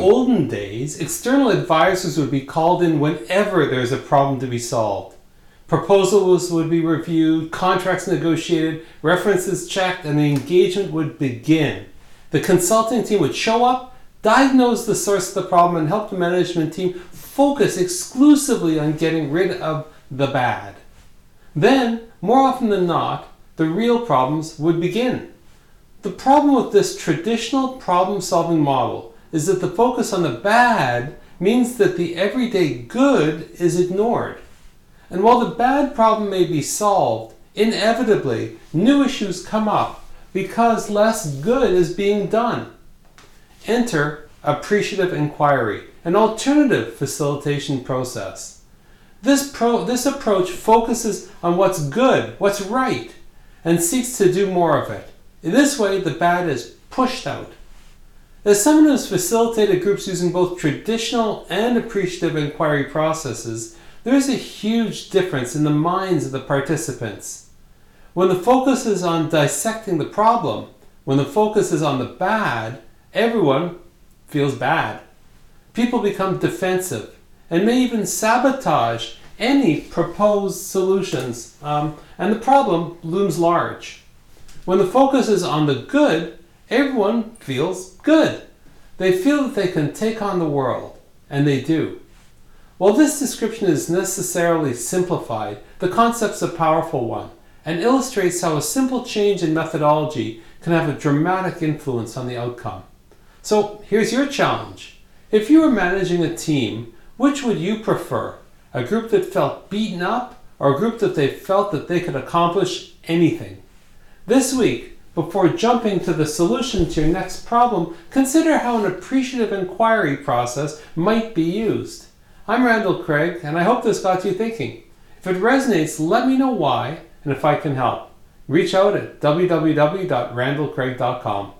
olden days, external advisors would be called in whenever there's a problem to be solved. Proposals would be reviewed, contracts negotiated, references checked, and the engagement would begin. The consulting team would show up, diagnose the source of the problem, and help the management team focus exclusively on getting rid of the bad. Then, more often than not, the real problems would begin. The problem with this traditional problem solving model is that the focus on the bad means that the everyday good is ignored. And while the bad problem may be solved, inevitably new issues come up because less good is being done. Enter appreciative inquiry, an alternative facilitation process. This, pro- this approach focuses on what's good, what's right, and seeks to do more of it. In this way, the bad is pushed out. As has facilitated groups using both traditional and appreciative inquiry processes, there is a huge difference in the minds of the participants. When the focus is on dissecting the problem, when the focus is on the bad, everyone feels bad. People become defensive and may even sabotage any proposed solutions, um, and the problem looms large. When the focus is on the good, everyone feels good. They feel that they can take on the world, and they do. While this description is necessarily simplified, the concept's a powerful one and illustrates how a simple change in methodology can have a dramatic influence on the outcome. So here's your challenge. If you were managing a team, which would you prefer? A group that felt beaten up or a group that they felt that they could accomplish anything? This week, before jumping to the solution to your next problem, consider how an appreciative inquiry process might be used. I'm Randall Craig, and I hope this got you thinking. If it resonates, let me know why and if I can help. Reach out at www.randallcraig.com.